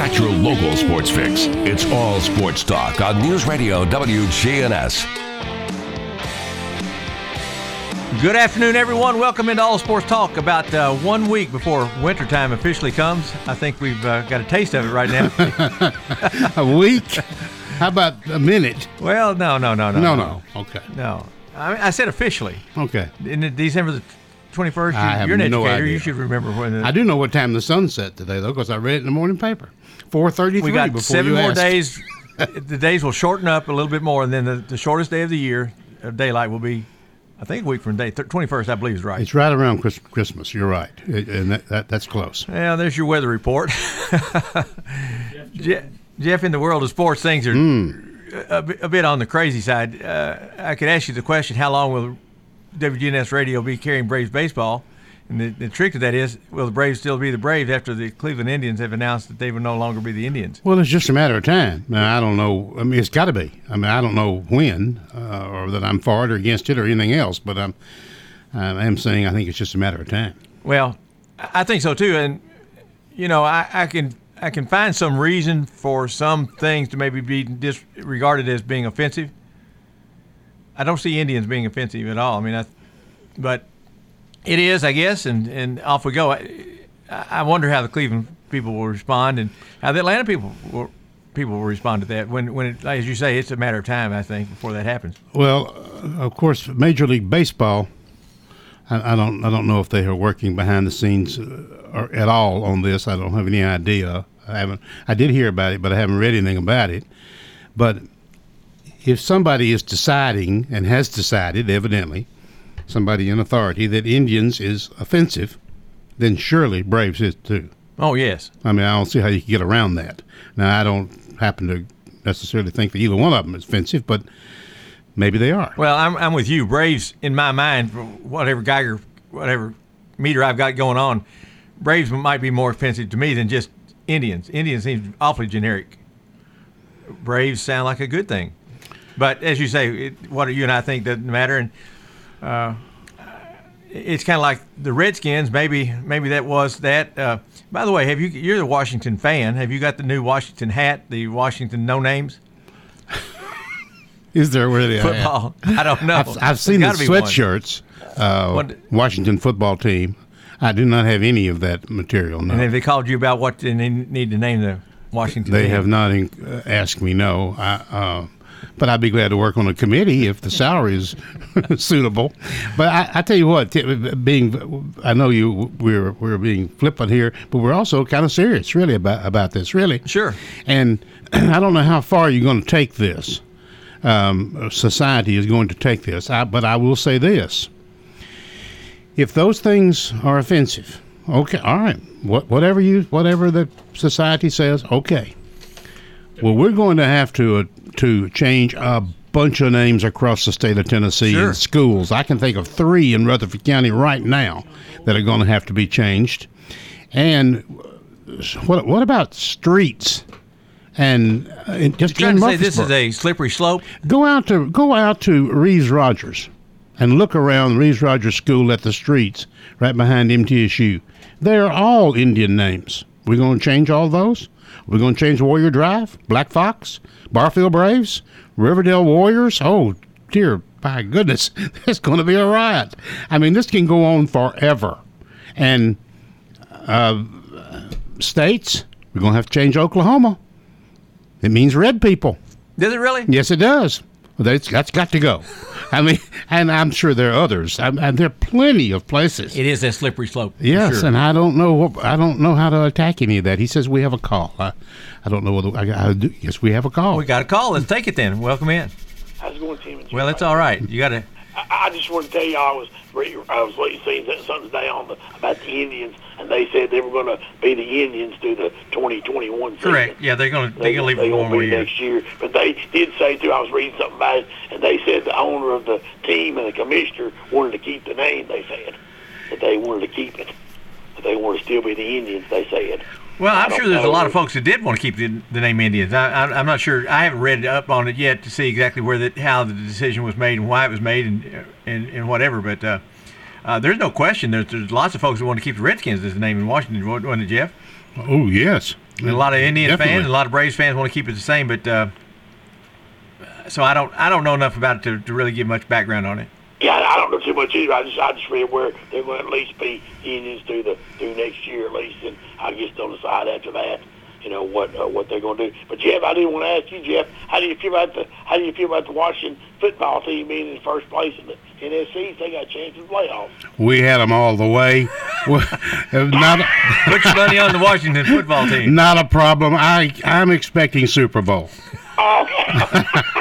Got your local sports fix. It's all sports talk on News Radio WGNS. Good afternoon, everyone. Welcome into All Sports Talk. About uh, one week before wintertime officially comes, I think we've uh, got a taste of it right now. a week? How about a minute? well, no, no, no, no, No, no. Okay. no. I, mean, I said officially. Okay. In December the twenty first. I have You're an no educator. You should remember when. The, I do know what time the sun set today, though, because I read it in the morning paper. 4.33 we got before seven you more asked. days. the days will shorten up a little bit more, and then the, the shortest day of the year, of daylight, will be, I think, a week from day twenty first. I believe is right. It's right around Chris- Christmas. You're right. It- and that, that, that's close. Yeah, there's your weather report. Je- Jeff, in the world of sports, things are Hmm. a, bit- a bit on the crazy side. Uh, I could ask you the question: How long will WGNS Radio be carrying Braves baseball? And the, the trick to that is, will the Braves still be the Braves after the Cleveland Indians have announced that they will no longer be the Indians? Well, it's just a matter of time. Now, I don't know. I mean, it's got to be. I mean, I don't know when uh, or that I'm for it or against it or anything else, but I'm, I am saying I think it's just a matter of time. Well, I think so too, and you know, I, I can I can find some reason for some things to maybe be disregarded as being offensive. I don't see Indians being offensive at all. I mean, I, but it is, I guess, and, and off we go. I, I wonder how the Cleveland people will respond, and how the Atlanta people will people will respond to that. When when it, as you say, it's a matter of time, I think, before that happens. Well, uh, of course, Major League Baseball. I, I don't. I don't know if they are working behind the scenes uh, or at all on this. I don't have any idea. I haven't. I did hear about it, but I haven't read anything about it. But if somebody is deciding and has decided, evidently, somebody in authority that Indians is offensive, then surely Braves is too. Oh yes, I mean, I don't see how you can get around that. Now, I don't happen to necessarily think that either one of them is offensive, but maybe they are. Well, I'm, I'm with you. Braves, in my mind, whatever Geiger, whatever meter I've got going on, Braves might be more offensive to me than just Indians. Indians seems awfully generic. Braves sound like a good thing, but as you say, it, what you and I think doesn't matter. And uh, it's kind of like the Redskins. Maybe maybe that was that. Uh, by the way, have you? You're the Washington fan. Have you got the new Washington hat? The Washington no names Is there really football? I don't know. I've, I've seen the gotta be one. sweatshirts. Uh, What- Washington football team. I do not have any of that material. No, And have they called you about what they need to name the Washington? they team? have not in, uh, asked me. No, I, uh, but I'd be glad to work on a committee if the salary is suitable. But I, I tell you what, t- being I know you we're we're being flippant here, but we're also kind of serious, really about about this, really. Sure. And I don't know how far you're going to take this. Um, society is going to take this, I, but I will say this: if those things are offensive, okay, all right, what, whatever you, whatever the society says, okay. Well, we're going to have to uh, to change a bunch of names across the state of Tennessee Sure. in schools. I can think of three in Rutherford County right now that are going to have to be changed. And what what about streets? And uh, just Trying to say this is a slippery slope. Go out to go out to Reeves Rogers and look around Reeves Rogers School at the streets right behind MTSU. They're all Indian names. We're going to change all those. We're going to change Warrior Drive, Black Fox, Barfield Braves, Riverdale Warriors. Oh dear, my goodness, it's going to be a riot. I mean, this can go on forever. And uh, states, We're going to have to change Oklahoma. It means red people. Does it really? Yes, it does. Well, that's, that's got to go. I mean, and I'm sure there are others. I, and there are plenty of places. It is a slippery slope. Yes, sure. and I don't know what I don't know how to attack any of that. He says we have a call. I, I don't know whether I, I do. Yes, we have a call. we got a call. Let's take it then. Welcome in. How's it going, team? Well, it's all right. You got to. I, I just want to tell you, I was re- I was seeing something today on the about the Indians, and they said they were going to be the Indians through the 2021 season. Correct. Yeah, they're going to They, they're going to leave they one more be year. next year, but they did say too. I was reading something about it, and they said the owner of the team and the commissioner wanted to keep the name. They said that they wanted to keep it, that they want to still be the Indians. They said. Well, I I'm sure there's a lot of folks that did want to keep the, the name Indians. I, I, I'm not sure. I haven't read up on it yet to see exactly where that how the decision was made and why it was made and and, and whatever. But uh, uh, there's no question. There's, there's lots of folks that want to keep the Redskins as the name in Washington, wasn't it, Jeff? oh yes, And a lot of Indian Definitely. fans, and a lot of Braves fans want to keep it the same. But uh, so I don't I don't know enough about it to, to really give much background on it. Yeah, I don't know too much either. I just I just read where they're going to at least be Indians through the through next year at least, and I guess they'll decide after that, you know what uh, what they're going to do. But Jeff, I did want to ask you, Jeff, how do you feel about the how do you feel about the Washington football team being in first place in the NFC? They got a chance in the playoffs. we had them all the way. Not Put your money on the Washington football team. not a problem. I I'm expecting Super Bowl. okay.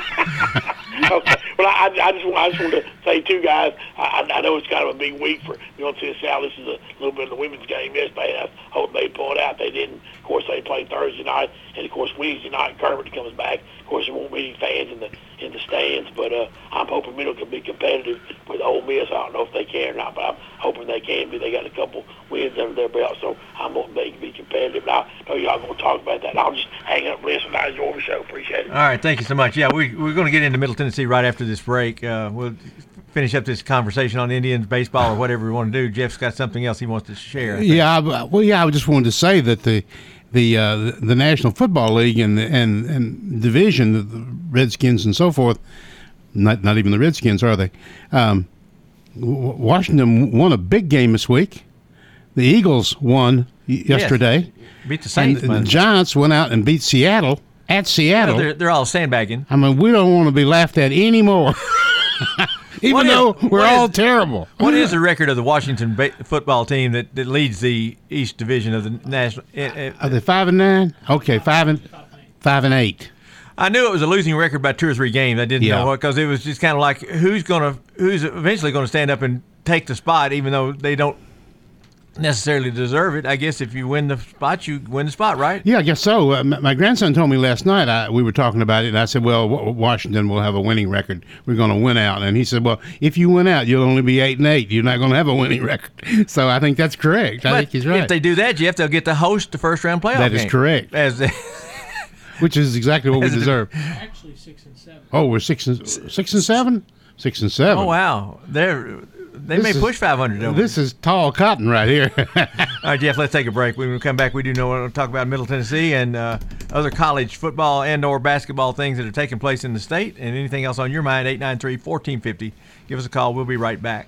I, just want I just want to say too, guys. I, I know it's kind of a big week for you know South. This is a little bit of the women's game yesterday. I hope they pull it out. They didn't. Of course, they played Thursday night, and of course Wednesday night Kermit comes back. Of course, there won't be any fans in the in the stands, but uh, I'm hoping Middle can be competitive with Ole Miss. I don't know if they can or not, but I'm hoping they can be. They got a couple wins under their belt, so I'm hoping they can be competitive. And I know y'all gonna talk about that. I'll just hang up listen. I enjoy the show. Appreciate it. All right, thank you so much. Yeah, we, we're going to get into Middle Tennessee right after this break. Uh, we'll finish up this conversation on Indians baseball or whatever we want to do. Jeff's got something else he wants to share. I. Yeah, I- well, yeah. I just wanted to say that the the uh, the National Football League and and and division, the, Redskins and so forth. Not not even the Redskins, are they? Um, Washington won a big game this week. The Eagles won yesterday, Beat the and the. Giants went out and beat Seattle at Seattle. they're, they're all sandbagging. I mean, we don't want to be laughed at anymore. Even What is- though we're all is- terrible. What is the record of the Washington ba- football team that, that leads the East Division of the National? Uh, uh, Are they five and nine? Okay, five and five and eight. I knew it was a losing record by two or three games. I didn't Yeah. know what because it was just kind of like who's gonna who's eventually going to stand up and take the spot, even though they don't necessarily deserve it. I guess if you win the spot, you win the spot, right? Yeah, I guess so. Uh, my, my grandson told me last night. I, we were talking about it, and I said, "Well, w- Washington will have a winning record. We're going to win out." And he said, "Well, if you win out, you'll only be eight and eight. You're not going to have a winning record." So I think that's correct. I think he's right. If they do that, Jeff, they'll get to host the first round playoff. That is game. correct. As the, Which is exactly what we deserve. Actually, six and seven. Oh, we're six and six and seven, six and seven. oh wow, they're they This may is- push 500. This is tall cotton right here. All right, Jeff, let's take a break. When we come back, we do know what to talk about Middle Tennessee and uh, other college football and or basketball things that are taking place in the state and anything else on your mind, 893-1450. Give us a call. We'll be right back.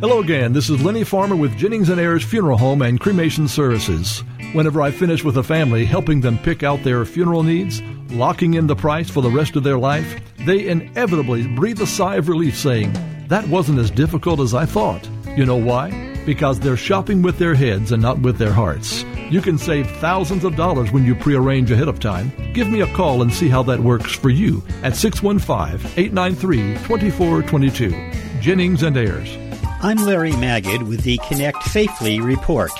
Hello again. This is Lenny Farmer with Jennings and Ayers Funeral Home and Cremation Services. Whenever I finish with a family, helping them pick out their funeral needs, locking in the price for the rest of their life, they inevitably breathe a sigh of relief saying, That wasn't as difficult as I thought. You know why? Because they're shopping with their heads and not with their hearts. You can save thousands of dollars when you prearrange ahead of time. Give me a call and see how that works for you at 615 893 2422. Jennings and Ayers. I'm Larry Magid with the Connect Safely report.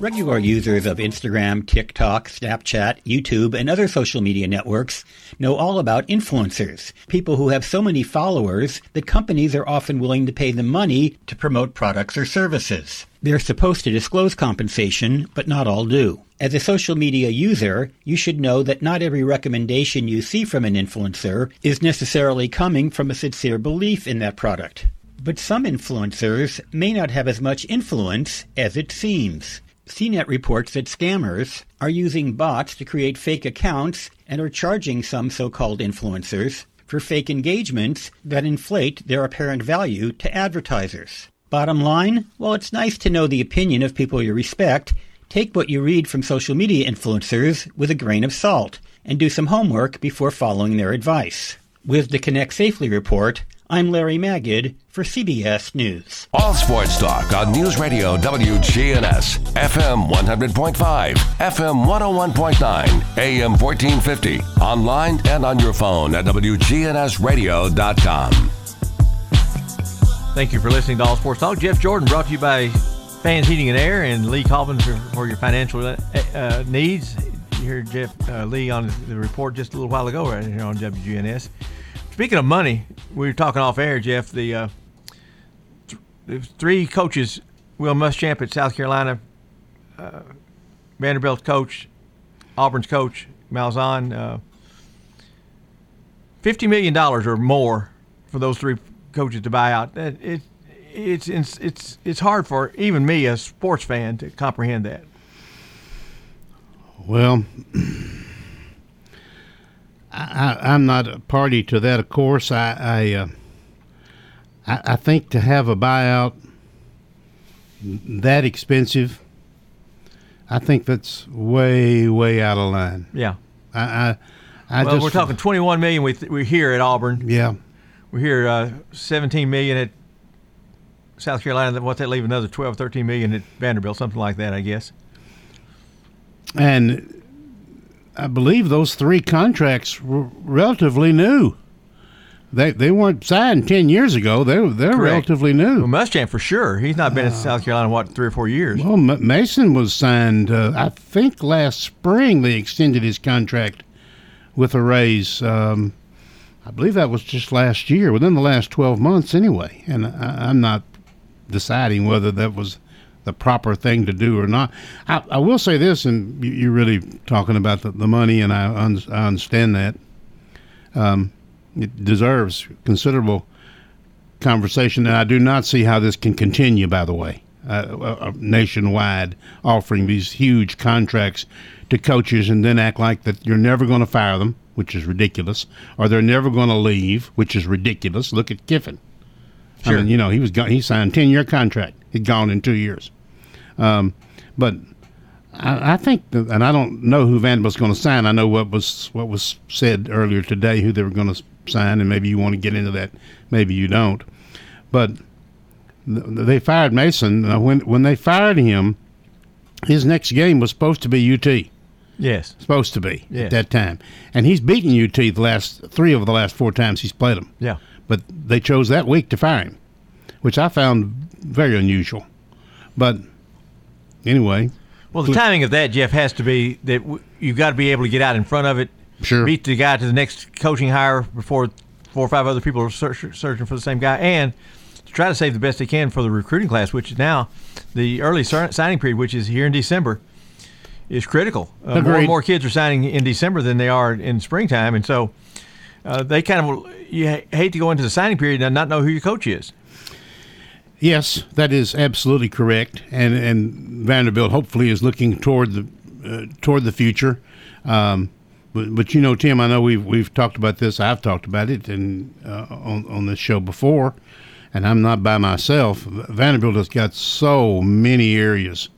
Regular users of Instagram, TikTok, Snapchat, YouTube, and other social media networks know all about influencers, people who have so many followers that companies are often willing to pay them money to promote products or services. They're supposed to disclose compensation, but not all do. As a social media user, you should know that not every recommendation you see from an influencer is necessarily coming from a sincere belief in that product. But some influencers may not have as much influence as it seems. CNET reports that scammers are using bots to create fake accounts and are charging some so called influencers for fake engagements that inflate their apparent value to advertisers. Bottom line, while it's nice to know the opinion of people you respect, take what you read from social media influencers with a grain of salt and do some homework before following their advice. With the Connect Safely report, I'm Larry Magid for CBS News. All sports talk on News Radio WGNS, FM 100.5, FM 101.9, AM 1450, online and on your phone at WGNSradio.com. Thank you for listening to All Sports Talk. Jeff Jordan brought to you by Fans Heating and Air and Lee Colvin for, for your financial uh, uh, needs. You heard Jeff uh, Lee on the report just a little while ago right here on WGNS. Speaking of money, we were talking off air, Jeff. The, uh, th- three coaches, Will Muschamp at South Carolina, uh, Vanderbilt's coach, Auburn's coach, Malzahn, uh, $50 million or more for those three coaches to buy out. It, it, it's, it's, it's, it's hard for even me, a sports fan, to comprehend that. Well, I, I'm not a party to that, of course. I I, uh, I, I think to have a buyout that expensive, I think that's way way out of line. Yeah. I I, I well, just, we're talking 21 million. We we're here at Auburn. Yeah. We're here uh, 17 million at South Carolina. What they leave another 12, 13 million at Vanderbilt, something like that, I guess. And I believe those three contracts were relatively new. They they weren't signed ten years ago. They they're Correct. relatively new. Well, Muschamp for sure. He's not been in South Carolina what three or four years. Well, M- Mason was signed. Uh, I think last spring they extended his contract with a raise. Um, I believe that was just last year, within the last twelve months, anyway. And I, I'm not deciding whether that was the proper thing to do or not. I, I will say this, and you, you're really talking about the, the money, and I, un- I understand that. Um, it deserves considerable conversation, and I do not see how this can continue. By the way, uh, nationwide offering these huge contracts to coaches, and then act like that you're never going to fire them, which is ridiculous, or they're never going to leave, which is ridiculous. Look at Kiffin. I Sure. mean, you know, he was gone, he signed a ten year contract. He'd gone in two years. Um, but I, I think, that, and I don't know who Vanderbilt's going to sign. I know what was what was said earlier today, who they were going to sign, and maybe you want to get into that, maybe you don't. But th- they fired Mason. Uh, when when they fired him, his next game was supposed to be UT. Yes. Supposed to be Yes. at that time, and he's beaten UT the last three of the last four times he's played them. Yeah. But they chose that week to fire him, which I found very unusual. But anyway, Well, the timing of that, Jeff, has to be that w- you've got to be able to get out in front of it. Sure. Beat the guy to the next coaching hire before four or five other people are search, searching for the same guy, and to try to save the best they can for the recruiting class, which is now the early signing period, which is here in December, is critical. Uh, more and more kids are signing in December than they are in springtime, and so uh, they kind of you ha- hate to go into the signing period and not know who your coach is. Yes, that is absolutely correct, and and Vanderbilt hopefully is looking toward the uh, toward the future. Um, but, but you know, Tim, I know we've we've talked about this. I've talked about it and uh, on on this show before, and I'm not by myself. Vanderbilt has got so many areas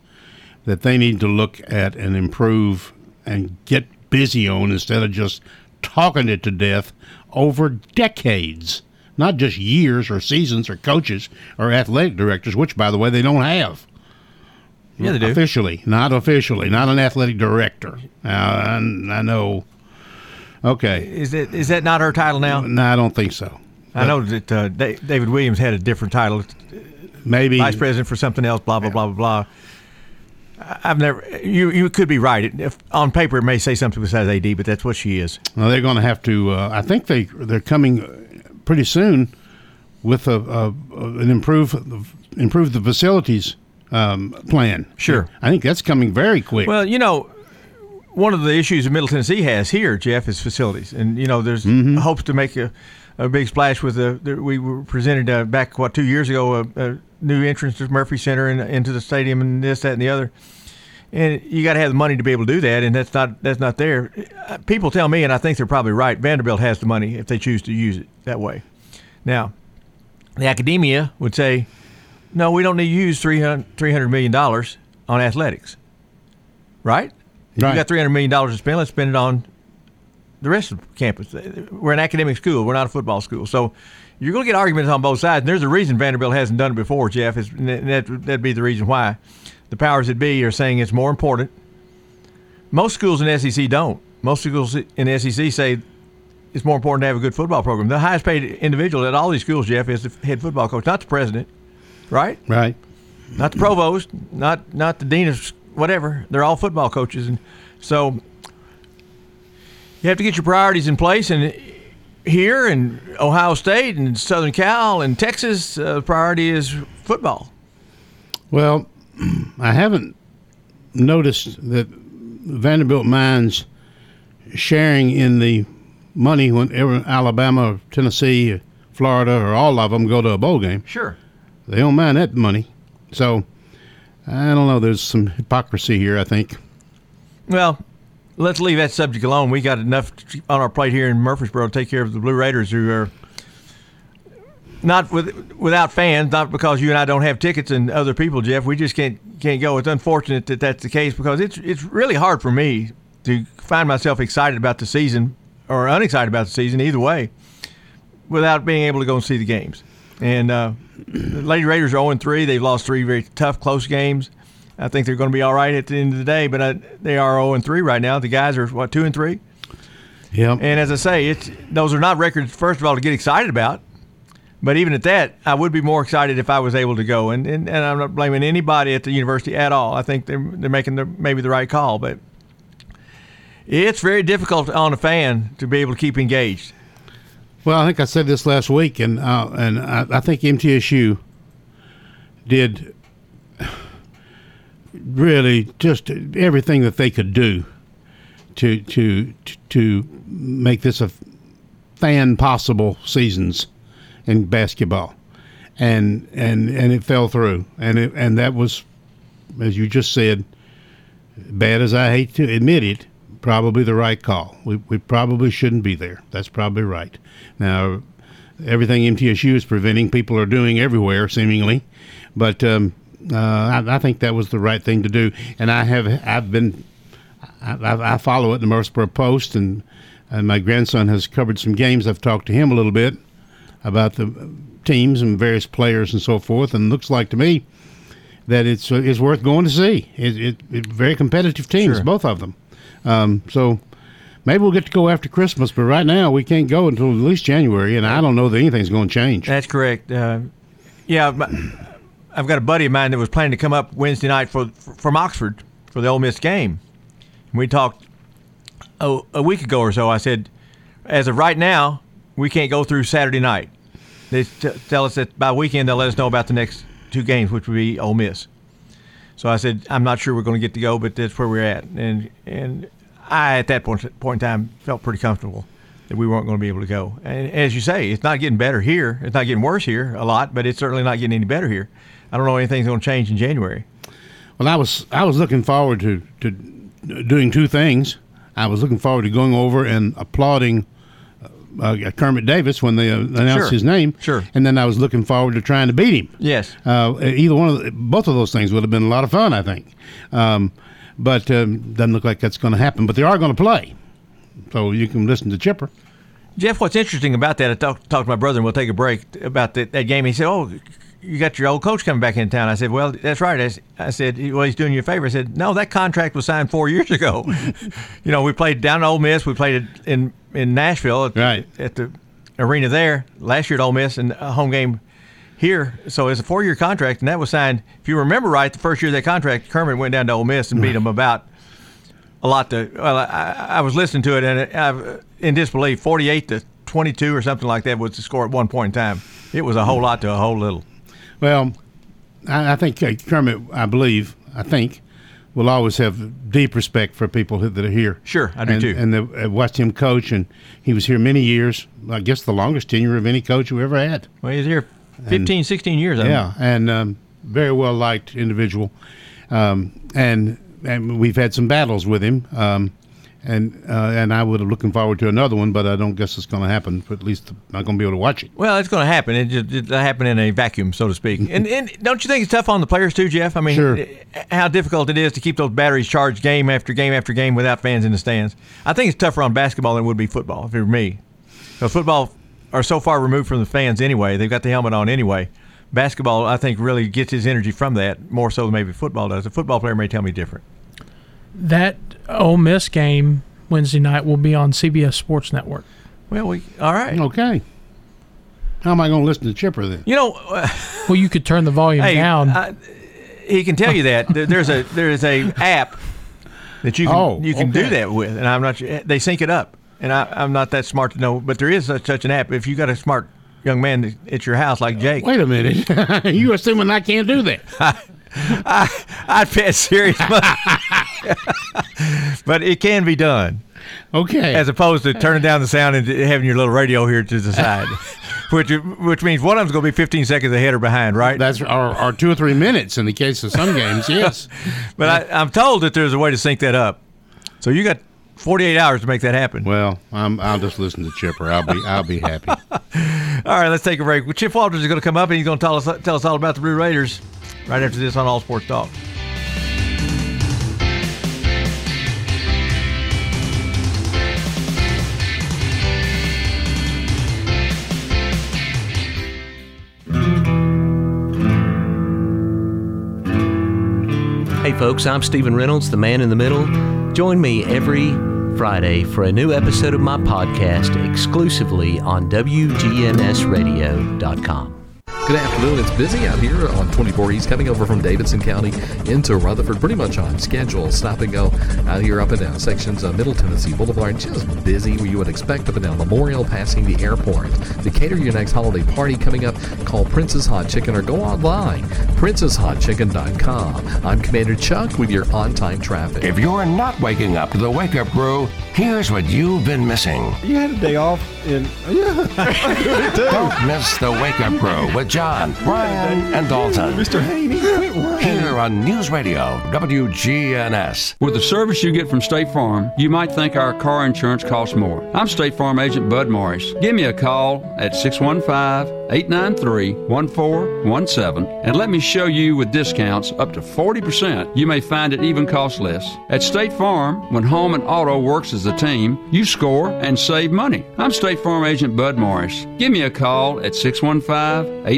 that they need to look at and improve and get busy on instead of just talking it to death over decades, not just years or seasons or coaches or athletic directors, which, by the way, they don't have. Yeah, they do. Officially, not officially, not an athletic director. Uh, I, I know. Okay. Is that is that not her title now? No, I don't think so. I know that uh, David Williams had a different title, Maybe vice president for something else. Blah blah blah blah blah. I- I've never. You you could be right. If on paper it may say something besides AD, but that's what she is. Well, they're going to have to. Uh, I think they they're coming pretty soon with a, a, an improve improve the facilities um, plan. Sure. I think that's coming very quick. Well, you know, one of the issues that Middle Tennessee has here, Jeff, is facilities, and you know, there's Mm-hmm. hopes to make a, a big splash with the. the we were presented uh, back what two years ago a, a new entrance to Murphy Center and into the stadium and this that and the other. And you got to have the money to be able to do that, and that's not that's not there. People tell me, and I think they're probably right. Vanderbilt has the money if they choose to use it that way. Now, the academia would say, no, we don't need to use 300, $300 million on athletics. Right? If Right. you got $300 million to spend, let's spend it on the rest of the campus. We're an academic school. We're not a football school. So you're going to get arguments on both sides. And there's a reason Vanderbilt hasn't done it before, Jeff. Is, and that, that'd be the reason why. The powers that be are saying it's more important. Most schools in SEC don't. Most schools in SEC say it's more important to have a good football program. The highest paid individual at all these schools, Jeff, is the head football coach, not the president, right? right. Not the provost, not not the dean of whatever. They're all football coaches, and so you have to get your priorities in place. And here in Ohio State and Southern Cal and Texas, uh, the priority is football. Well, I haven't noticed that Vanderbilt minds sharing in the money whenever Alabama, or Tennessee, or Florida, or all of them go to a bowl game. Sure. They don't mind that money. So I don't know. There's some hypocrisy here. I think. Well, let's leave that subject alone. We got enough on our plate here in Murfreesboro to take care of the Blue Raiders, who are not with without fans. Not because you and I don't have tickets and other people, Jeff. We just can't can't go. It's unfortunate that that's the case because it's it's really hard for me to find myself excited about the season or unexcited about the season either way, without being able to go and see the games. And uh, the Lady Raiders are 0 3. They've lost three very tough, close games. I think they're going to be all right at the end of the day, but uh, they are 0 3 right now. The guys are, what, 2 and 3? Yeah. And as I say, it's those are not records, first of all, to get excited about. But even at that, I would be more excited if I was able to go. And, and, and I'm not blaming anybody at the university at all. I think they're, they're making the, maybe the right call. But it's very difficult on a fan to be able to keep engaged. Well, I think I said this last week, and uh, and I, I think MTSU did really just everything that they could do to to to make this a fan possible seasons in basketball, and and and it fell through, and it, and that was, as you just said, bad as I hate to admit it, probably the right call. We, we probably shouldn't be there. That's probably right. Now, everything MTSU is preventing, people are doing everywhere, seemingly. But um, uh, I, I think that was the right thing to do. And I have I've been I, I follow it in the Murfreesboro Post, and and my grandson has covered some games. I've talked to him a little bit about the teams and various players and so forth, and looks like to me that it's uh, it's worth going to see. It, it, it very competitive teams, Sure. both of them. Um, so maybe we'll get to go after Christmas, but right now we can't go until at least January, and I don't know that anything's going to change. That's correct. Uh, yeah, I've got a buddy of mine that was planning to come up Wednesday night for from Oxford for the Ole Miss game. We talked a, a week ago or so. I said, as of right now, we can't go through Saturday night. they t- tell us that by weekend they'll let us know about the next two games, which would be Ole Miss. So I said, I'm not sure we're going to get to go, but that's where we're at. And and I, at that point, point in time, felt pretty comfortable that we weren't going to be able to go. And as you say, it's not getting better here. It's not getting worse here a lot, but it's certainly not getting any better here. I don't know anything's going to change in January. Well, I was I was looking forward to, to doing two things. I was looking forward to going over and applauding uh, Kermit Davis when they uh, announced Sure. his name. Sure. And then I was looking forward to trying to beat him. Yes. Uh, either one of the, both of those things would have been a lot of fun, I think. Um, but um, doesn't look like that's going to happen. But they are going to play, so you can listen to Chipper. Jeff, what's interesting about that, I talked talked to my brother, and we'll take a break about that, that game. He said, "Oh, you got your old coach coming back in town." I said, "Well, that's right." I, said, "Well, he's doing you a favor." I said, "No, that contract was signed four years ago. you know, we played down at Ole Miss. We played in in Nashville at, right. at the arena there last year at Ole Miss, and a home game here. So it's a four year contract, and that was signed. If you remember right, the first year of that contract, Kermit went down to Ole Miss and beat them about a lot. To well, I, I was listening to it, and I, in disbelief, forty eight to twenty two or something like that was the score at one point in time. It was a whole lot to a whole little. Well, I, I think uh, Kermit, I believe, I think, will always have deep respect for people who, that are here. Sure, I do and, too. And they, uh, watched him coach, and he was here many years. I guess the longest tenure of any coach we ever had. Well, he's here 15, 16 years. I Yeah, and um, very well liked individual, um, and and we've had some battles with him. Um, and uh, and I would have looking forward to another one, but I don't guess it's going to happen. At least I'm not going to be able to watch it. Well, it's going to happen. It just it happened in a vacuum, so to speak. And and don't you think it's tough on the players too, Jeff? I mean, Sure. how difficult it is to keep those batteries charged game after game after game without fans in the stands. I think it's tougher on basketball than it would be football, if it were me. Because football are so far removed from the fans anyway. They've got the helmet on anyway. Basketball, I think, really gets his energy from that more so than maybe football does. A football player may tell me different. That Ole Miss game Wednesday night will be on CBS Sports Network. Well, we all right. Okay. How am I going to listen to Chipper then? You know, well, you could turn the volume Hey, down. I- he can tell you that there's a there is a app that you can Oh, you can do that with, and I'm not they sync it up, and I, I'm not that smart to know, but there is such, such an app. If you got a smart young man at your house like Jake, Wait a minute. you assuming I can't do that? I, I'd bet serious money, but it can be done. Okay. As opposed to turning down the sound and having your little radio here to the side, which which means one of them's going to be 15 seconds ahead or behind, right? That's or, or two or three minutes in the case of some games. Yes. But I, I'm told that there's a way to sync that up. So you got 48 hours to make that happen. Well, I'm, I'll just listen to Chipper. I'll be I'll be happy. All right, let's take a break. Well, Chip Walters is going to come up and he's going to tell us tell us all about the Blue Raiders right after this on All Sports Talk. Folks, I'm Stephen Reynolds, the man in the middle. Join me every Friday for a new episode of my podcast exclusively on WGNSradio.com. Good afternoon. It's busy out here on 24 East, coming over from Davidson County into Rutherford, pretty much on schedule. Stop and go out here up and down sections of Middle Tennessee Boulevard. Just busy where you would expect up and down Memorial, passing the airport. To cater your next holiday party coming up, call Prince's Hot Chicken or go online, princeshotchicken.com. I'm Commander Chuck with your on time traffic. If you're not waking up to the wake up crew, here's what you've been missing. You had a day off in. Yeah, Don't miss the wake up crew with John, Brian, and Dalton. Mr. Haney, quit whining. Here on News Radio, WGNS. With the service you get from State Farm, you might think our car insurance costs more. I'm State Farm agent Bud Morris. Give me a call at 615-893-1417 and let me show you with discounts up to 40%. You may find it even costs less. At State Farm, when home and auto works as a team, you score and save money. I'm State Farm agent Bud Morris. Give me a call at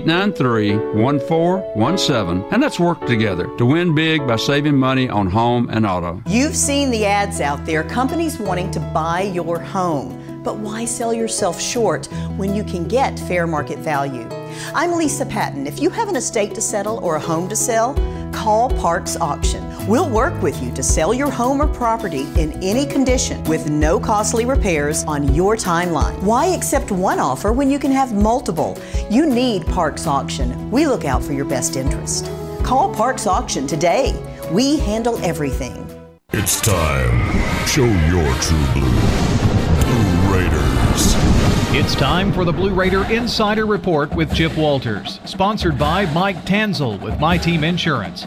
615-893-1417 and let's work together to win big by saving money on home and auto. You've seen the ads out there, companies wanting to buy your home. But why sell yourself short when you can get fair market value? I'm Lisa Patton. If you have an estate to settle or a home to sell, call Parks Auction. We'll work with you to sell your home or property in any condition with no costly repairs on your timeline. Why accept one offer when you can have multiple? You need Parks Auction. We look out for your best interest. Call Parks Auction today. We handle everything. It's time. Show your true blue. Blue Raiders. It's time for the Blue Raider Insider Report with Chip Walters, sponsored by Mike Tanzel with My Team Insurance,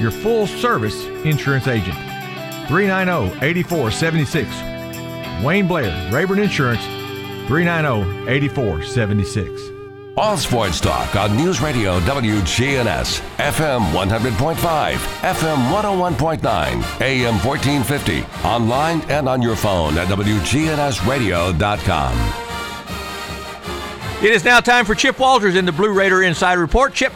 your full service insurance agent. 390 8476. Wayne Blair, Rayburn Insurance, 390 8476. All sports talk on News Radio WGNS, FM 100.5, FM 101.9, AM 1450, online and on your phone at WGNSradio.com. It is now time for Chip Walters in the Blue Raider Insider Report. Chip,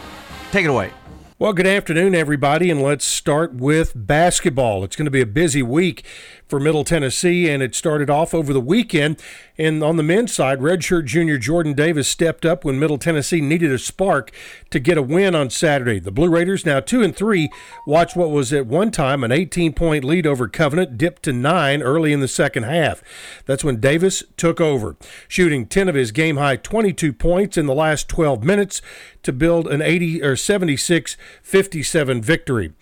take it away. Well, good afternoon, everybody, and let's start with basketball. It's going to be a busy week for Middle Tennessee, and it started off over the weekend. And on the men's side, redshirt junior Jordan Davis stepped up when Middle Tennessee needed a spark to get a win on Saturday. The Blue Raiders, now two and three, watched what was at one time an 18-point lead over Covenant, dip to nine early in the second half. That's when Davis took over, shooting 10 of his game-high 22 points in the last 12 minutes to build an 80 or 76-57 victory.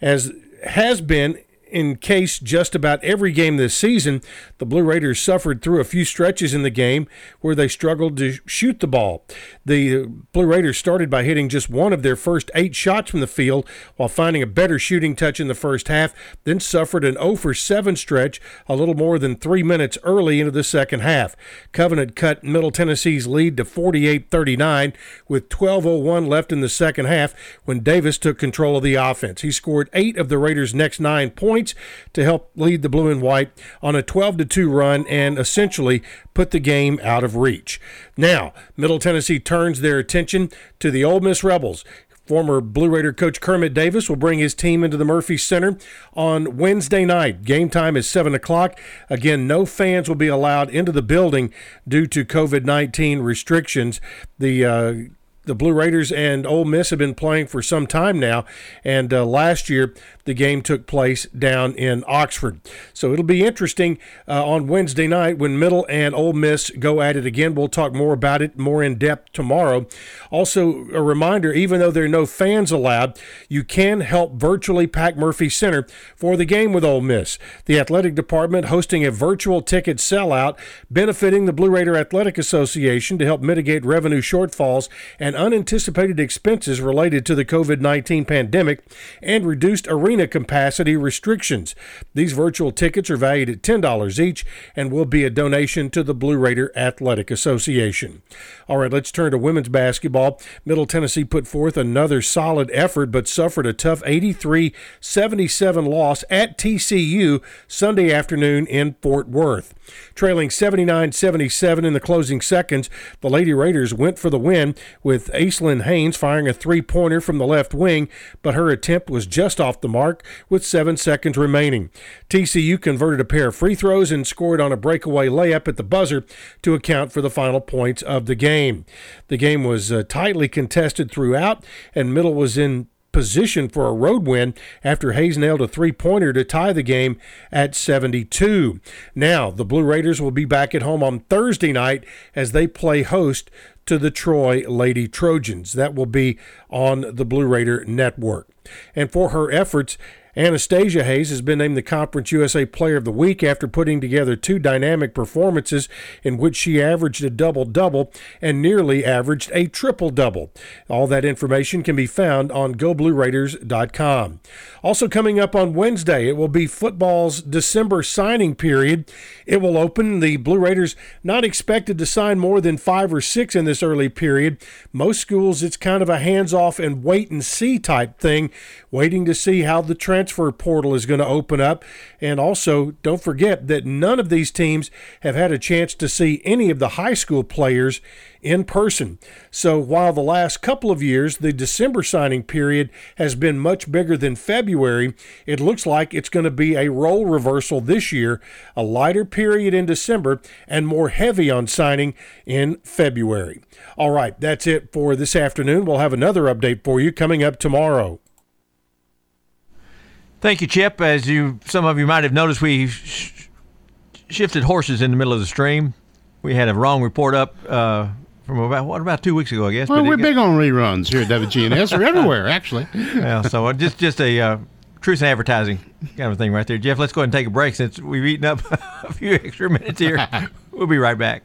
As has been in case just about every game this season, the Blue Raiders suffered through a few stretches in the game where they struggled to shoot the ball. The Blue Raiders started by hitting just one of their first eight shots from the field while finding a better shooting touch in the first half, then suffered an 0 for 7 stretch a little more than three minutes early into the second half. Covenant cut Middle Tennessee's lead to 48 39 with 12.01 left in the second half when Davis took control of the offense. He scored eight of the Raiders' next nine points points to help lead the blue and white on a 12 to 2 run and essentially put the game out of reach. Now, Middle Tennessee turns their attention to the Ole Miss Rebels. Former Blue Raider coach Kermit Davis will bring his team into the Murphy Center on Wednesday night. Game time is 7 o'clock. Again, no fans will be allowed into the building due to COVID 19 restrictions. The uh, the Blue Raiders and Ole Miss have been playing for some time now, and uh, last year the game took place down in Oxford. So it'll be interesting uh, on Wednesday night when Middle and Ole Miss go at it again. We'll talk more about it more in depth tomorrow. Also, a reminder even though there are no fans allowed, you can help virtually pack Murphy Center for the game with Ole Miss. The athletic department hosting a virtual ticket sellout benefiting the Blue Raider Athletic Association to help mitigate revenue shortfalls and unanticipated expenses related to the COVID 19 pandemic and reduced arena arena capacity restrictions. These virtual tickets are valued at $10 each and will be a donation to the Blue Raider Athletic Association. All right, let's turn to women's basketball. Middle Tennessee put forth another solid effort but suffered a tough 83 77 loss at TCU Sunday afternoon in Fort Worth. Trailing 79 77 in the closing seconds, the Lady Raiders went for the win with Aislynn Hayes firing a three pointer from the left wing, but her attempt was just off the mark with seven seconds remaining. TCU converted a pair of free throws and scored on a breakaway layup at the buzzer to account for the final points of the game. The game was uh, tightly contested throughout, and Middle was in position for a road win after Hayes nailed a three pointer to tie the game at 72. Now, the Blue Raiders will be back at home on Thursday night as they play host to the Troy Lady Trojans. That will be on the Blue Raider Network. And for her efforts, Anastasia Hayes has been named the Conference USA Player of the Week after putting together two dynamic performances in which she averaged a double double and nearly averaged a triple double. All that information can be found on GoBlueRaiders.com. Also, coming up on Wednesday, it will be football's December signing period. It will open. The Blue Raiders not expected to sign more than five or six in this early period. Most schools, it's kind of a hands off and wait and see type thing, waiting to see how the trend transfer portal is going to open up. And also, don't forget that none of these teams have had a chance to see any of the high school players in person. So while the last couple of years the December signing period has been much bigger than February, it looks like it's going to be a role reversal this year, a lighter period in December and more heavy on signing in February. All right, that's it for this afternoon. We'll have another update for you coming up tomorrow. Thank you, Chip. As you, some of you might have noticed, we sh- shifted horses in the middle of the stream. We had a wrong report up uh, from about what about two weeks ago, I guess. Well, but we're got- big on reruns here at WGNS. We're everywhere, actually. yeah, so uh, just just a uh, truth in advertising kind of thing right there. Jeff, let's go ahead and take a break since we've eaten up a few extra minutes here. we'll be right back.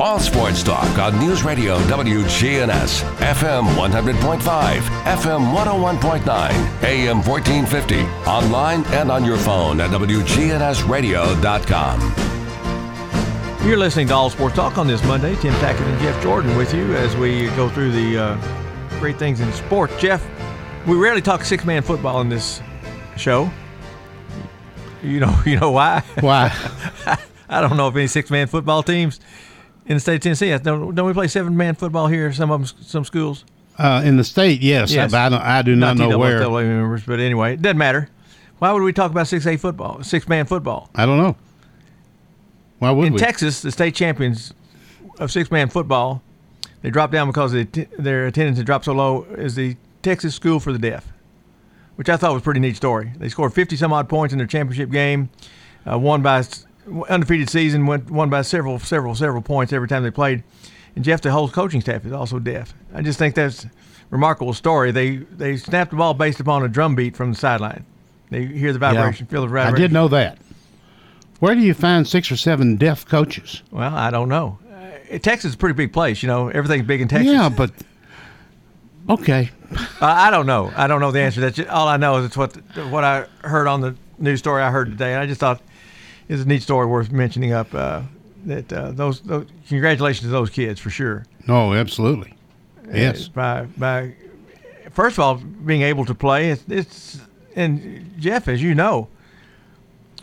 All sports talk on News Radio WGNS, FM 100.5, FM 101.9, AM 1450, online and on your phone at WGNSradio.com. You're listening to All Sports Talk on this Monday. Tim Tackett and Jeff Jordan with you as we go through the uh, great things in sports. Jeff, we rarely talk six man football in this show. You know, you know why? Why? I don't know if any six man football teams in the state of Tennessee. Don't, don't we play seven man football here? Some of them, some schools. Uh, in the state, yes, Yes. but I, don't, I do not, know TWA where. members, but anyway, it doesn't matter. Why would we talk about six A football, six man football? I don't know. Why would in we? In Texas, the state champions of six man football, they dropped down because the, their attendance had dropped so low. Is the Texas School for the Deaf, which I thought was a pretty neat story. They scored fifty some odd points in their championship game, uh, won by undefeated season, went won by several several several points every time they played. And Jeff, the whole coaching staff is also deaf. I just think that's a remarkable story. They they snapped the ball based upon a drum beat from the sideline. They hear the vibration, Yeah. feel the vibration. I did know that. Where do you find six or seven deaf coaches? Well, I don't know. Uh, Texas is a pretty big place. You know, everything's big in Texas. Yeah, but okay. Uh, I don't know. I don't know the answer. That's just, all I know is it's what what I heard on the news story I heard today, and I just thought it's a neat story worth mentioning up. Uh, that uh, those, those congratulations to those kids for sure. No, absolutely. Yes. Uh, by by, first of all, being able to play, it's, it's and Jeff, as you know,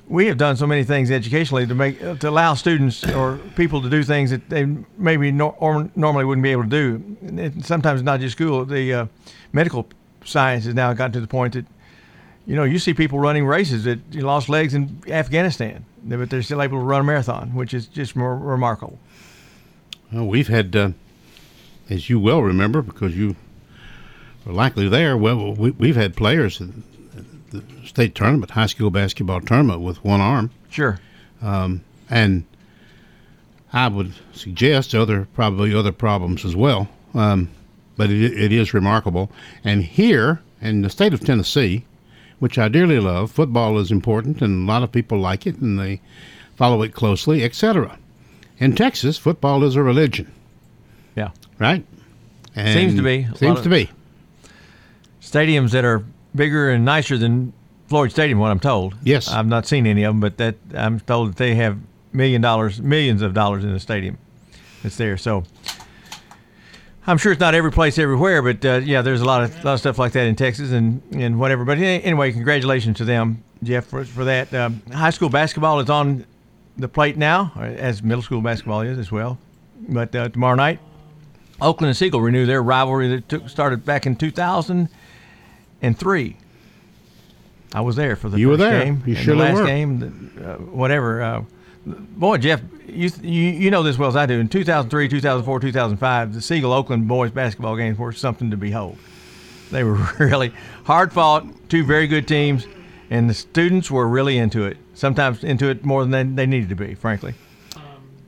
we have done so many things educationally to make to allow students or people to do things that they maybe or normally wouldn't be able to do. And it, sometimes not just school. The uh, medical science has now gotten to the point that you know you see people running races that lost legs in Afghanistan, but they're still able to run a marathon, which is just more remarkable. Well, we've had, uh, as you well remember, because you were likely there. Well, we, we've had players at the state tournament, high school basketball tournament, with one arm. Sure. Um, and I would suggest other probably other problems as well. Um, but it, it is remarkable. And here in the state of Tennessee, which I dearly love, football is important, and a lot of people like it, and they follow it closely, etc. In Texas, football is a religion. Yeah. Right. And Seems to be. Seems to be. stadiums that are bigger and nicer than Floyd Stadium. What I'm told. Yes. I've not seen any of them, but that I'm told that they have million dollars, millions of dollars in the stadium that's there. So I'm sure it's not every place everywhere, but uh, yeah, there's a lot of lot of stuff like that in Texas and and whatever. But anyway, congratulations to them, Jeff, for, for that. Um, high school basketball is on the plate now, as middle school basketball is as well. But uh, tomorrow night, Oakland and Siegel renew their rivalry that took, started back in 2003. I was there for the You were first there. game. You surely the last were. game, uh, whatever. Uh, boy, Jeff, you, you you know this well as I do. In 2003, 2004, 2005, the Siegel Oakland boys basketball games were something to behold. They were really hard fought, two very good teams, and the students were really into it. Sometimes into it more than they, they needed to be, frankly.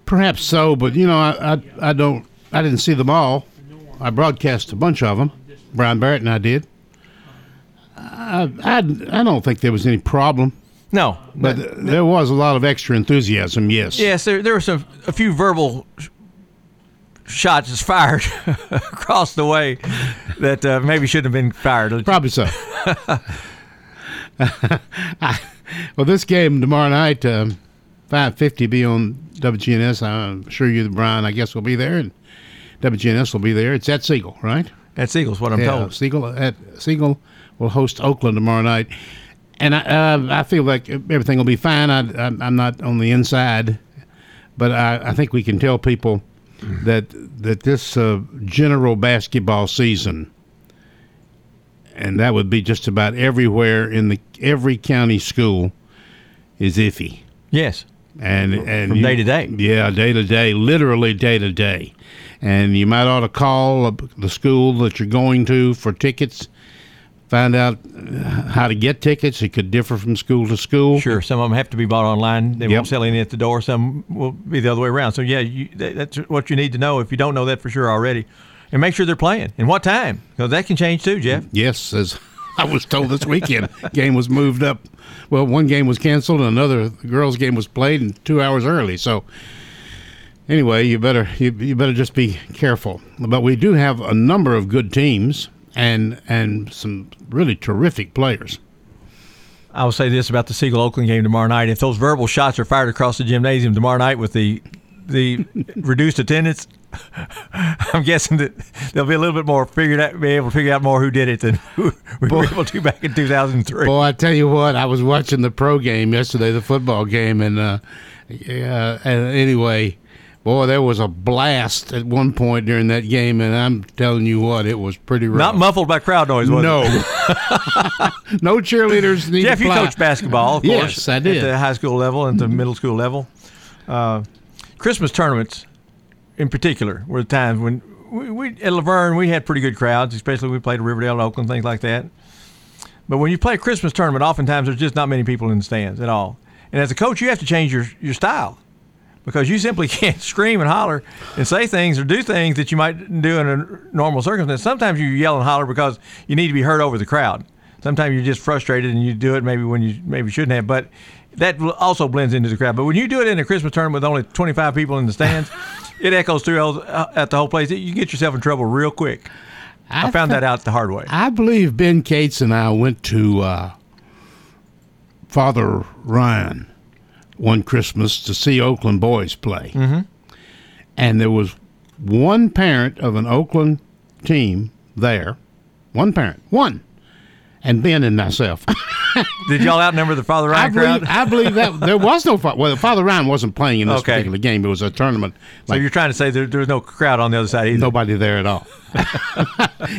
Perhaps so, but you know, I, I I don't I didn't see them all. I broadcast a bunch of them. Brian Barrett and I did. I I, I don't think there was any problem. No, but there was a lot of extra enthusiasm. Yes. Yes, there, there were some a few verbal sh- shots just fired across the way that uh, maybe shouldn't have been fired. Probably so. well, this game tomorrow night, um, five fifty, be on WGNS. I'm sure you, Brian, I guess will be there, and WGNS will be there. It's at Siegel, right? At Siegel's what I'm yeah, told. Siegel at Siegel will host Oakland tomorrow night, and I uh, I feel like everything will be fine. I, I'm I'm not on the inside, but I, I think we can tell people that that this uh, general basketball season, and that would be just about everywhere in the every county school, is iffy. Yes. And and From you- day to day. Yeah, day to day, literally day to day. And you might ought to call the school that you're going to for tickets. Find out uh, how to get tickets. It could differ from school to school. Sure, some of them have to be bought online. They Yep. won't sell any at the door. Some will be the other way around. So yeah, you, that, that's what you need to know if you don't know that for sure already, and make sure they're playing and what time because that can change too, Jeff. Yes, as I was told this weekend, game was moved up. Well, one game was canceled, and another girls' game was played and two hours early. So, anyway, you better you, you better just be careful. But we do have a number of good teams and and some really terrific players. I will say this about the Siegel Oakland game tomorrow night: if those verbal shots are fired across the gymnasium tomorrow night with the the reduced attendance, I'm guessing that they'll be a little bit more figured out, be able to figure out more who did it than who we were able to back in 2003. Boy, I tell you what, I was watching the pro game yesterday, the football game, and uh, yeah, and anyway, boy, there was a blast at one point during that game, and I'm telling you what, it was pretty rough. Not muffled by crowd noise, was no, it? no No cheerleaders. Need Jeff, you coached basketball, of yes, course. I did. At the high school level and the middle school level. Uh, Christmas tournaments, in particular, were the times when we, we at La Vergne we had pretty good crowds, especially when we played at Riverdale, Oakland, things like that. But when you play a Christmas tournament, oftentimes there's just not many people in the stands at all. And as a coach, you have to change your, your style because you simply can't scream and holler and say things or do things that you might do in a normal circumstance. Sometimes you yell and holler because you need to be heard over the crowd. Sometimes you're just frustrated and you do it maybe when you maybe shouldn't have. But that also blends into the crowd. But when you do it in a Christmas tournament with only 25 people in the stands, it echoes through uh, at the whole place. You get yourself in trouble real quick. I, I found fe- that out the hard way. I believe Ben Cates and I went to uh, Father Ryan one Christmas to see Oakland boys play. Mm-hmm. And there was one parent of an Oakland team there. One parent. One. And Ben and myself. Did y'all outnumber the Father I Ryan believe, crowd? I believe that there was no well. Father Ryan wasn't playing in this Okay. particular game. It was a tournament. so you're trying to say there, was no crowd on the other side either? Nobody there at all.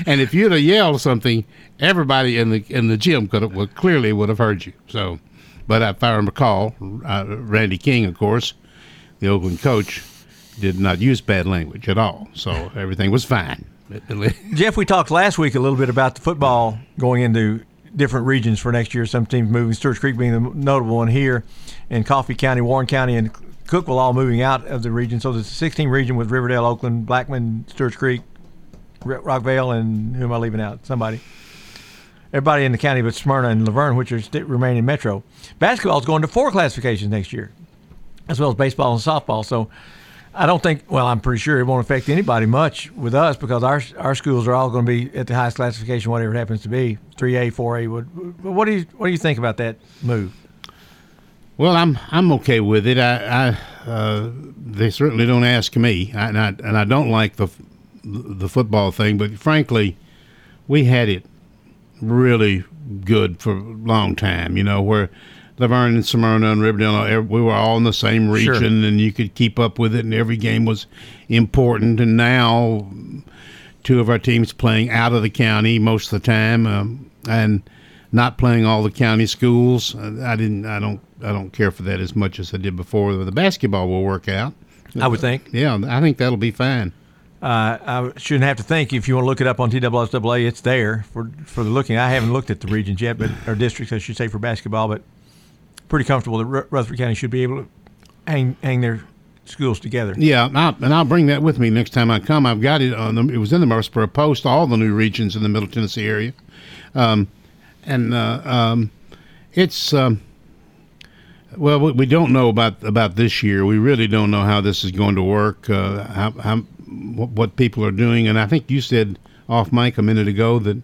and if you'd have yelled something, everybody in the in the gym could have would, clearly would have heard you. So, but if I recall, uh, Randy King, of course, the Oakland coach, did not use bad language at all. So everything was fine. Jeff, we talked last week a little bit about the football going into different regions for next year. Some teams moving, Stewarts Creek being the notable one here, and Coffee County, Warren County, and Cookeville all moving out of the region. So there's a 16 region with Riverdale, Oakland, Blackman, Stewarts Creek, R- Rockvale, and who am I leaving out? Somebody. Everybody in the county but Smyrna and La Vergne, which are st- remaining metro. Basketball is going to four classifications next year, as well as baseball and softball. So I don't think. Well, I'm pretty sure it won't affect anybody much with us because our our schools are all going to be at the highest classification, whatever it happens to be, three A, four A. What what do you what do you think about that move? Well, I'm I'm okay with it. I, I uh, they certainly don't ask me, I, and I and I don't like the the football thing. But frankly, we had it really good for a long time. You know, where La Vergne and Smyrna and Riverdale, we were all in the same Sure. region, and you could keep up with it, and every game was important. And now, two of our teams playing out of the county most of the time, um, and not playing all the county schools. Uh, I didn't. I don't. I don't care for that as much as I did before. The basketball will work out. I would think. Yeah, I think that'll be fine. Uh, I shouldn't have to think. If you want to look it up on TSSAA, it's there for for the looking. I haven't looked at the regions yet, but or districts, I should say, for basketball. But pretty comfortable that Ru- Rutherford County should be able to hang hang their schools together. Yeah, and I'll, and I'll bring that with me next time I come. I've got it on the. It was in the Murfreesboro Post. All the new regions in the Middle Tennessee area, um, and uh, um, it's. Um, well, we- we don't know about about this year. We really don't know how this is going to work. Uh, how, how what, what people are doing, and I think you said off mic a minute ago that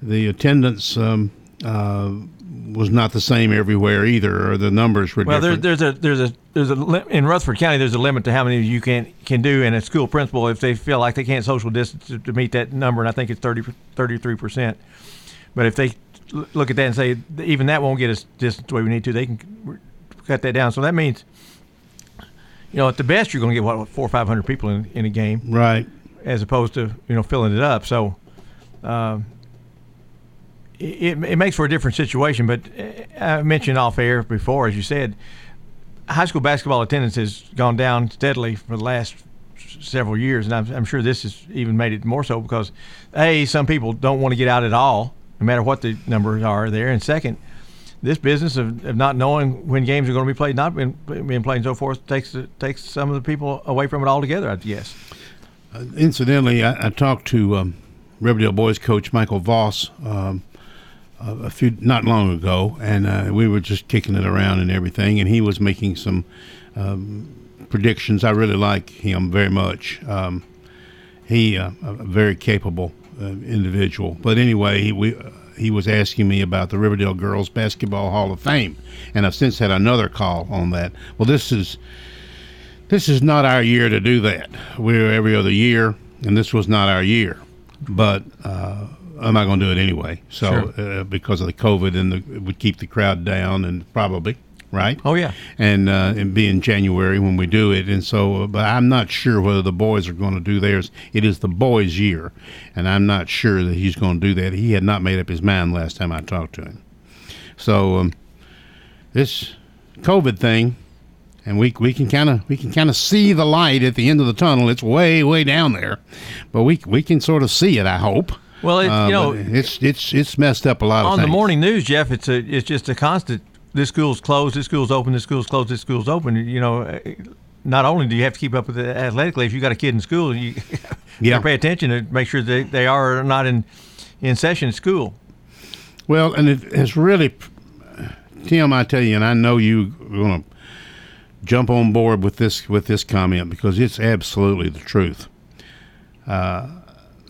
the attendance um, uh, was not the same everywhere either, or the numbers were Well, there, there's a there's a there's a in Rutherford County. There's a limit to how many you can can do, and a school principal, if they feel like they can't social distance to, to meet that number, and I think it's 33 percent. But if they look at that and say even that won't get us distance the way we need to, they can cut that down. So that means, you know, at the best, you're going to get what four or five hundred people in, in a game, right? As opposed to you know filling it up. So. Um, it, it makes for a different situation. But uh, I mentioned off air before, as you said, high school basketball attendance has gone down steadily for the last several years, and I'm, I'm sure this has even made it more so because a some people don't want to get out at all, no matter what the numbers are there, and second. This business of, of not knowing when games are going to be played, not being, being played, and so forth, takes takes some of the people away from it altogether. I guess. Uh, incidentally, I, I talked to um, Riverdale boys coach Michael Voss um, a, few not long ago, and uh, we were just kicking it around and everything, and he was making some um, predictions. I really like him very much. Um, he uh, a very capable uh, individual. But anyway, we. He was asking me about the Riverdale Girls Basketball Hall of Fame, and I've since had another call on that. Well, this is this is not our year to do that. We're every other year, and this was not our year. But uh, I'm not going to do it anyway. So uh, because of the COVID and the, it would keep the crowd down, and probably right. Oh yeah. And uh, and be in January when we do it, and so. But I'm not sure whether the boys are going to do theirs. It is the boys' year, and I'm not sure that he's going to do that. He had not made up his mind last time I talked to him. So um, this COVID thing and we we can kind of we can kind of see the light at the end of the tunnel. It's way way down there, but we we can sort of see it. I hope. Well, it, Uh, you know, it's it's it's messed up a lot of on the morning news, Jeff, it's a it's just a constant. This school's closed. This school's open. This school's closed. This school's open. You know, uh, not only do you have to keep up with it athletically, if you got a kid in school, you Yeah. pay attention to make sure they, they are not in in session at school. Well, and it has really, Tim. I tell you, and I know you are going to jump on board with this with this comment because it's absolutely the truth. Uh,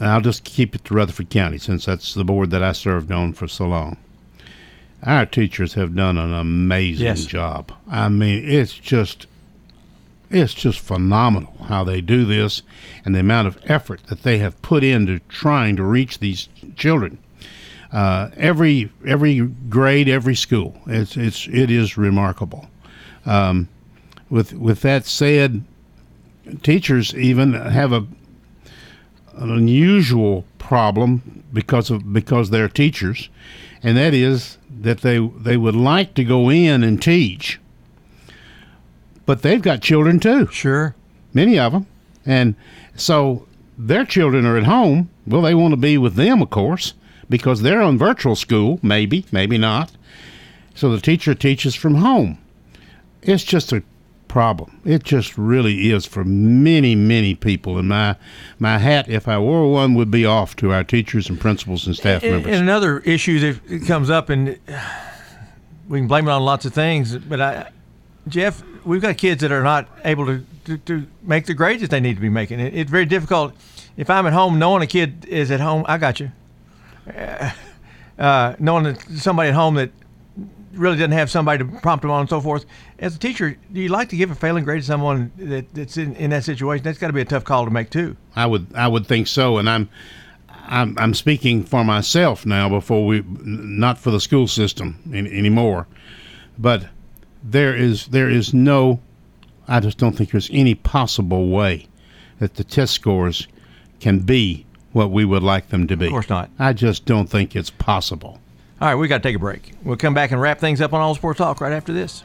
I'll just keep it to Rutherford County since that's the board that I served on for so long. Our teachers have done an amazing Yes. job. I mean, it's just it's just phenomenal how they do this and the amount of effort that they have put into trying to reach these children. Uh, every every grade, every school, it's it's it is remarkable. Um, with with that said, teachers even have a an unusual problem because of because they're teachers, and that is that they they would like to go in and teach, but they've got children too. Sure, many of them, and so their children are at home. Well, they want to be with them, of course, because they're on virtual school. Maybe, maybe not. So the teacher teaches from home. It's just a problem. It just really is for many, many people. And my my hat, if I wore one, would be off to our teachers and principals and staff And, members. and another issue that comes up, and we can blame it on lots of things, but I, Jeff, we've got kids that are not able to, to, to make the grades that they need to be making. It, it's very difficult. If I'm at home, knowing a kid is at home, I got you. Uh, uh, knowing that somebody at home that really doesn't have somebody to prompt them on and so forth. As a teacher, do you like to give a failing grade to someone that, that's in, in that situation? That's got to be a tough call to make too. I would I would think so, and I'm I'm, I'm speaking for myself now. Before we, not for the school system any, anymore, but there is there is no. I just don't think there's any possible way that the test scores can be what we would like them to be. Of course not. I just don't think it's possible. All right, we got to take a break. We'll come back and wrap things up on All Sports Talk right after this.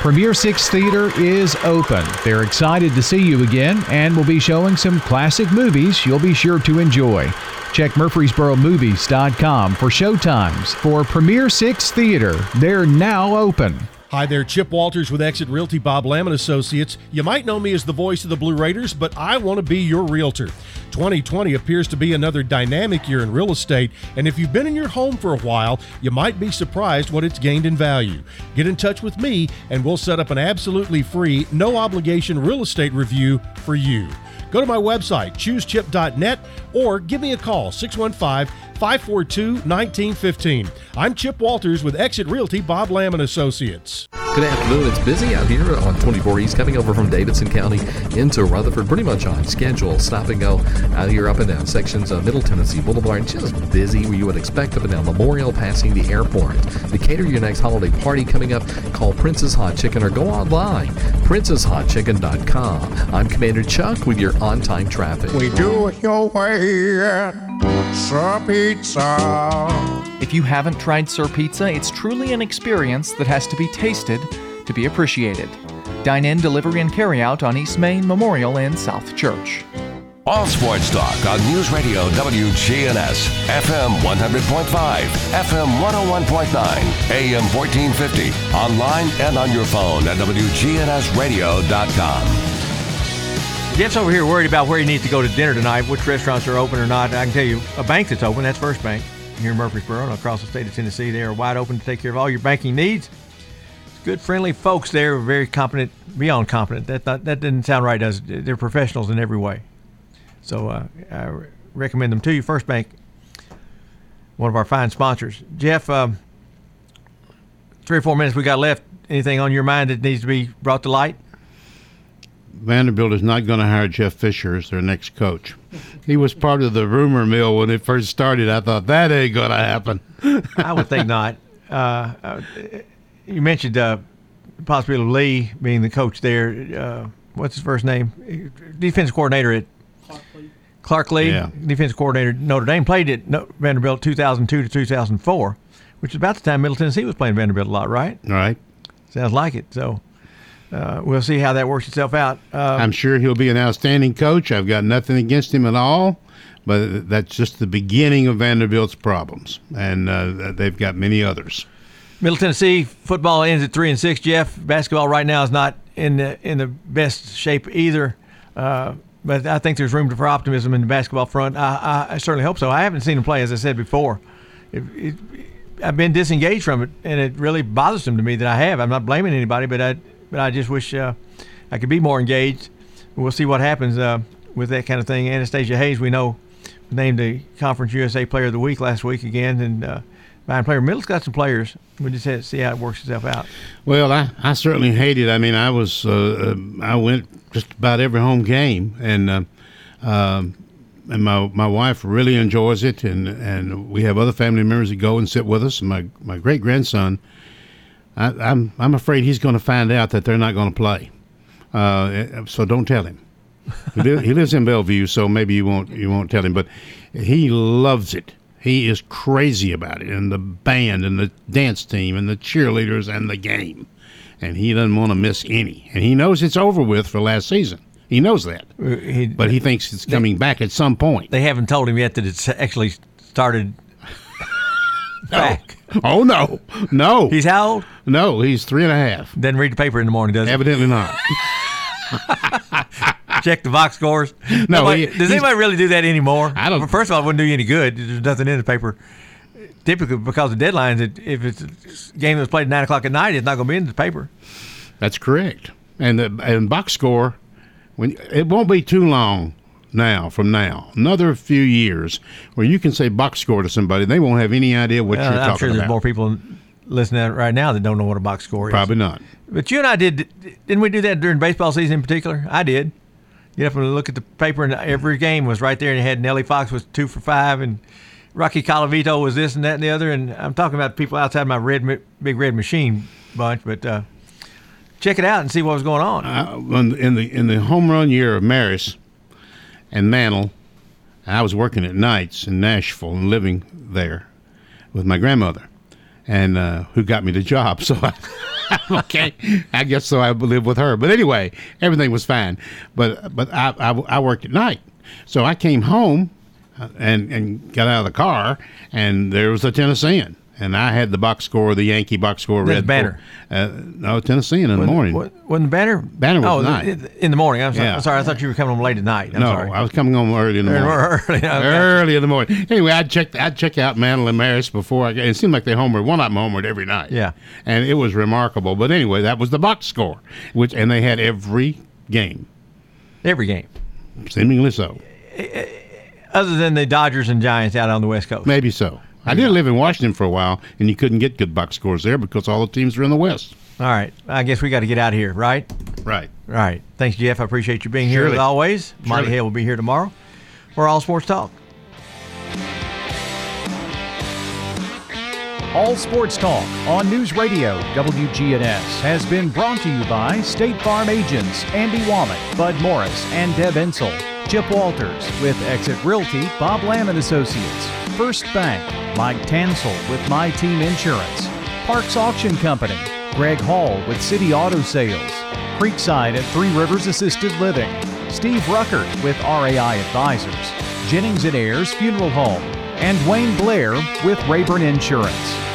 Premier Six Theater is open. They're excited to see you again and will be showing some classic movies you'll be sure to enjoy. Check MurfreesboroMovies.com for showtimes for Premier Six Theater. They're now open. Hi there, Chip Walters with Exit Realty Bob Lamb and Associates. You might know me as the voice of the Blue Raiders, but I want to be your realtor. 2020 appears to be another dynamic year in real estate, and if you've been in your home for a while, you might be surprised what it's gained in value. Get in touch with me, and we'll set up an absolutely free, no obligation real estate review for you. Go to my website, choosechip.net, or give me a call, 615 542 1915. I'm Chip Walters with Exit Realty Bob Lamb and Associates. Good afternoon. It's busy out here on 24 East, coming over from Davidson County into Rutherford, pretty much on schedule. Stop and go out here up and down sections of Middle Tennessee Boulevard. Just busy where you would expect up and down Memorial, passing the airport. To cater your next holiday party coming up, call Prince's Hot Chicken or go online, princeshotchicken.com. I'm Commander Chuck with your on time traffic. We do it your way at Sir Pizza. If you haven't tried Sir Pizza, it's truly an experience that has to be tasted to be appreciated. Dine in, delivery, and carry out on East Main, Memorial, and South Church. All sports talk on News Radio WGNS, FM 100.5, FM 101.9, AM 1450, online and on your phone at WGNSradio.com. Jeff's over here worried about where he needs to go to dinner tonight, which restaurants are open or not. I can tell you, a bank that's open, that's First Bank here in Murfreesboro and across the state of Tennessee. They are wide open to take care of all your banking needs. Good, friendly folks there, very competent, beyond competent. That that, that didn't sound right, does it? They're professionals in every way. So uh, I recommend them to you. First Bank, one of our fine sponsors. Jeff, um, three or four minutes we got left. Anything on your mind that needs to be brought to light? Vanderbilt is not going to hire Jeff Fisher as their next coach. He was part of the rumor mill when it first started. I thought that ain't going to happen. I would think not. Uh, uh, you mentioned uh, possibility of Lea being the coach there. Uh, what's his first name? Defense coordinator at Clark Lea. Yeah. Defense coordinator at Notre Dame played at Vanderbilt 2002 to 2004, which is about the time Middle Tennessee was playing Vanderbilt a lot, right? Right. Sounds like it. So uh, we'll see how that works itself out. Uh, I'm sure he'll be an outstanding coach. I've got nothing against him at all, but that's just the beginning of Vanderbilt's problems, and uh, they've got many others. Middle Tennessee football ends at three and six. Jeff, basketball right now is not in the in the best shape either. Uh, but I think there's room for optimism in the basketball front. I, I, I certainly hope so. I haven't seen them play, as I said before. It, it, I've been disengaged from it, and it really bothers them to me that I have. I'm not blaming anybody, but I but I just wish uh, I could be more engaged. We'll see what happens uh, with that kind of thing. Anastasia Hayes, we know, named the Conference USA Player of the Week last week again, and uh, player. Middle's got some players. We just have to see how it works itself out. Well, I, I certainly hate it. I mean, I was uh, uh, I went just about every home game, and uh, um, and my my wife really enjoys it, and and we have other family members that go and sit with us. My my great grandson, I, I'm I'm afraid he's going to find out that they're not going to play. Uh, so don't tell him. he, li- he lives in Bellevue, so maybe you won't you won't tell him. But he loves it. He is crazy about it, and the band, and the dance team, and the cheerleaders, and the game. And he doesn't want to miss any. And he knows it's over with for last season. He knows that, Uh, He, but he thinks it's coming back at some point. they haven't told him yet that it's actually started. back. Oh no, no. He's how old? No, he's three and a half. Doesn't read the paper in the morning, does he? Evidently not. Check the box scores. No, Nobody- he- does he's- anybody really do that anymore? I don't- first of all, it wouldn't do you any good. There's nothing in the paper. Typically, because of deadlines, it, if it's a game that's played at nine o'clock at night, it's not going to be in the paper. That's correct. And the and box score, when it won't be too long now from now, another few years, where you can say box score to somebody, they won't have any idea what Well, you're talking about. I'm talking sure there's about. more people listening right now that don't know what a box score is. Probably not. But you and I did, didn't we do that during baseball season in particular? I did. Get up and look at the paper, and every game was right there, and it had Nellie Fox was two for five, and Rocky Colavito was this and that and the other. And I'm talking about people outside my red, big red machine bunch, but uh, check it out and see what was going on. Uh, in the in the home run year of Maris and Mantle, I was working at nights in Nashville and living there with my grandmother, and uh, who got me the job. So I, okay, I guess so. I lived with her. But anyway, everything was fine. But but I, I, I worked at night, so I came home uh, and and got out of the car, and there was a Tennessean. And I had the box score, the Yankee box score, red Banner. Uh, no, Tennessean in the morning. What, wasn't the Banner? Banner was oh, night. in- in the morning. I'm sorry. Yeah. I'm sorry. I thought you were coming home late at night. I'm no, sorry. I was coming home early in the morning. early, okay. Early in the morning. Anyway, I'd check I'd check out Mantle and Maris before I. It seemed like they homered. One of them homered every night. Yeah. and it was remarkable. But anyway, that was the box score, which and they had every game, Every game, seemingly so. other than the Dodgers and Giants out on the West Coast. Maybe so. I did live in Washington for a while, and you couldn't get good box scores there because all the teams were in the West. All right. I guess we got to get out of here, right? Right. All right. Thanks, Jeff. I appreciate you being here Surely. as always. Monty Surely. Hale will be here tomorrow for All Sports Talk. All Sports Talk on News Radio WGNS has been brought to you by State Farm agents Andy Womack, Bud Morris, and Deb Ensel. Chip Walters with Exit Realty, Bob Lamb and Associates. First Bank, Mike Tansel with My Team Insurance. Parks Auction Company, Greg Hall with City Auto Sales. Creekside at Three Rivers Assisted Living. Steve Ruckert with RAI Advisors. Jennings and Ayers Funeral Home. And Wayne Blair with Rayburn Insurance.